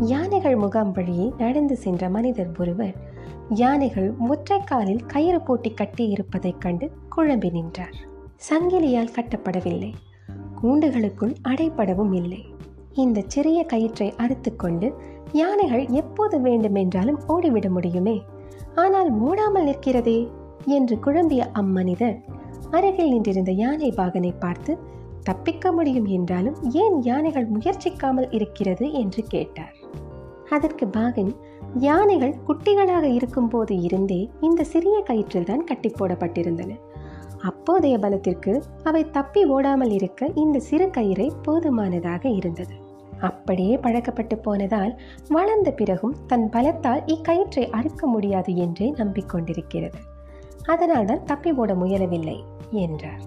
யானைகள் முகாம் வழியே நடந்து சென்ற மனிதர் ஒருவர் யானைகள் ஒற்றை காலில் கயிறு போட்டி கட்டி இருப்பதைக் கண்டு குழம்பி நின்றார். சங்கிலியால் கட்டப்படவில்லை. கூண்டுகளுக்குள் அடைப்படவும் இல்லை. இந்த சிறிய கயிற்றை அறுத்துக்கொண்டு யானைகள் எப்போது வேண்டுமென்றாலும் ஓடிவிட முடியுமே. ஆனால் ஓடாமல் நிற்கிறதே என்று குழம்பிய அம்மனிதர் அருகில் நின்றிருந்த யானை பாகனை பார்த்து தப்பிக்க முடியும் என்றாலும் ஏன் யானைகள் முயற்சிக்காமல் இருக்கிறது? என்று கேட்டார். அதற்கு பாகன் யானைகள் குட்டிகளாக இருக்கும்போது இருந்தே இந்த சிறிய கயிற்றில் தான் கட்டி போடப்பட்டிருந்தன. அப்போதைய பலத்திற்கு அவை தப்பி ஓடாமல் இருக்க இந்த சிறு கயிறை போதுமானதாக இருந்தது. அப்படியே பழக்கப்பட்டு போனதால் வளர்ந்த பிறகும் தன் பலத்தால் இக்கயிற்றை அறுக்க முடியாது என்றே நம்பிக்கொண்டிருக்கிறது. அதனால் தான் தப்பி ஓட முயலவில்லை. என்றார்.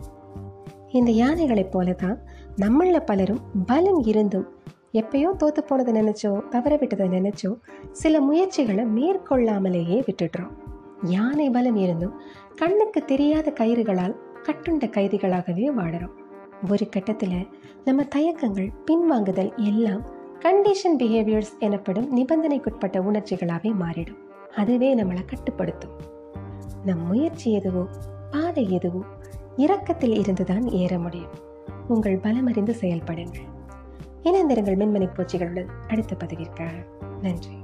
இந்த யானைகளைப் போல தான் நம்மள பலரும் பலம் இருந்தும் எப்பயோ தோத்து போனதை நினைச்சோ தவற விட்டதை நினைச்சோ சில முயற்சிகளை மேற்கொள்ளாமலேயே விட்டுடுறோம் யானை பலம் இருந்தும் கண்ணுக்கு தெரியாத கயிறுகளால் கட்டுண்ட கைதிகளாகவே வாடுறோம் ஒரு கட்டத்தில் நம்ம தயக்கங்கள் பின்வாங்குதல் எல்லாம் கண்டிஷன் பிஹேவியர்ஸ் எனப்படும் நிபந்தனைக்குட்பட்ட உணர்ச்சிகளாகவே மாறிடும். அதுவே நம்மளை கட்டுப்படுத்தும். நம் முயற்சி எதுவோ பாதை எதுவோ இரக்கத்தில் இருந்துதான் ஏற முடியும். உங்கள் பலமறிந்து செயல்படுங்கள். இணைந்திருங்கள் மின்மணி பூச்சிகளுடன் அடுத்த பதிவிற்காக. நன்றி.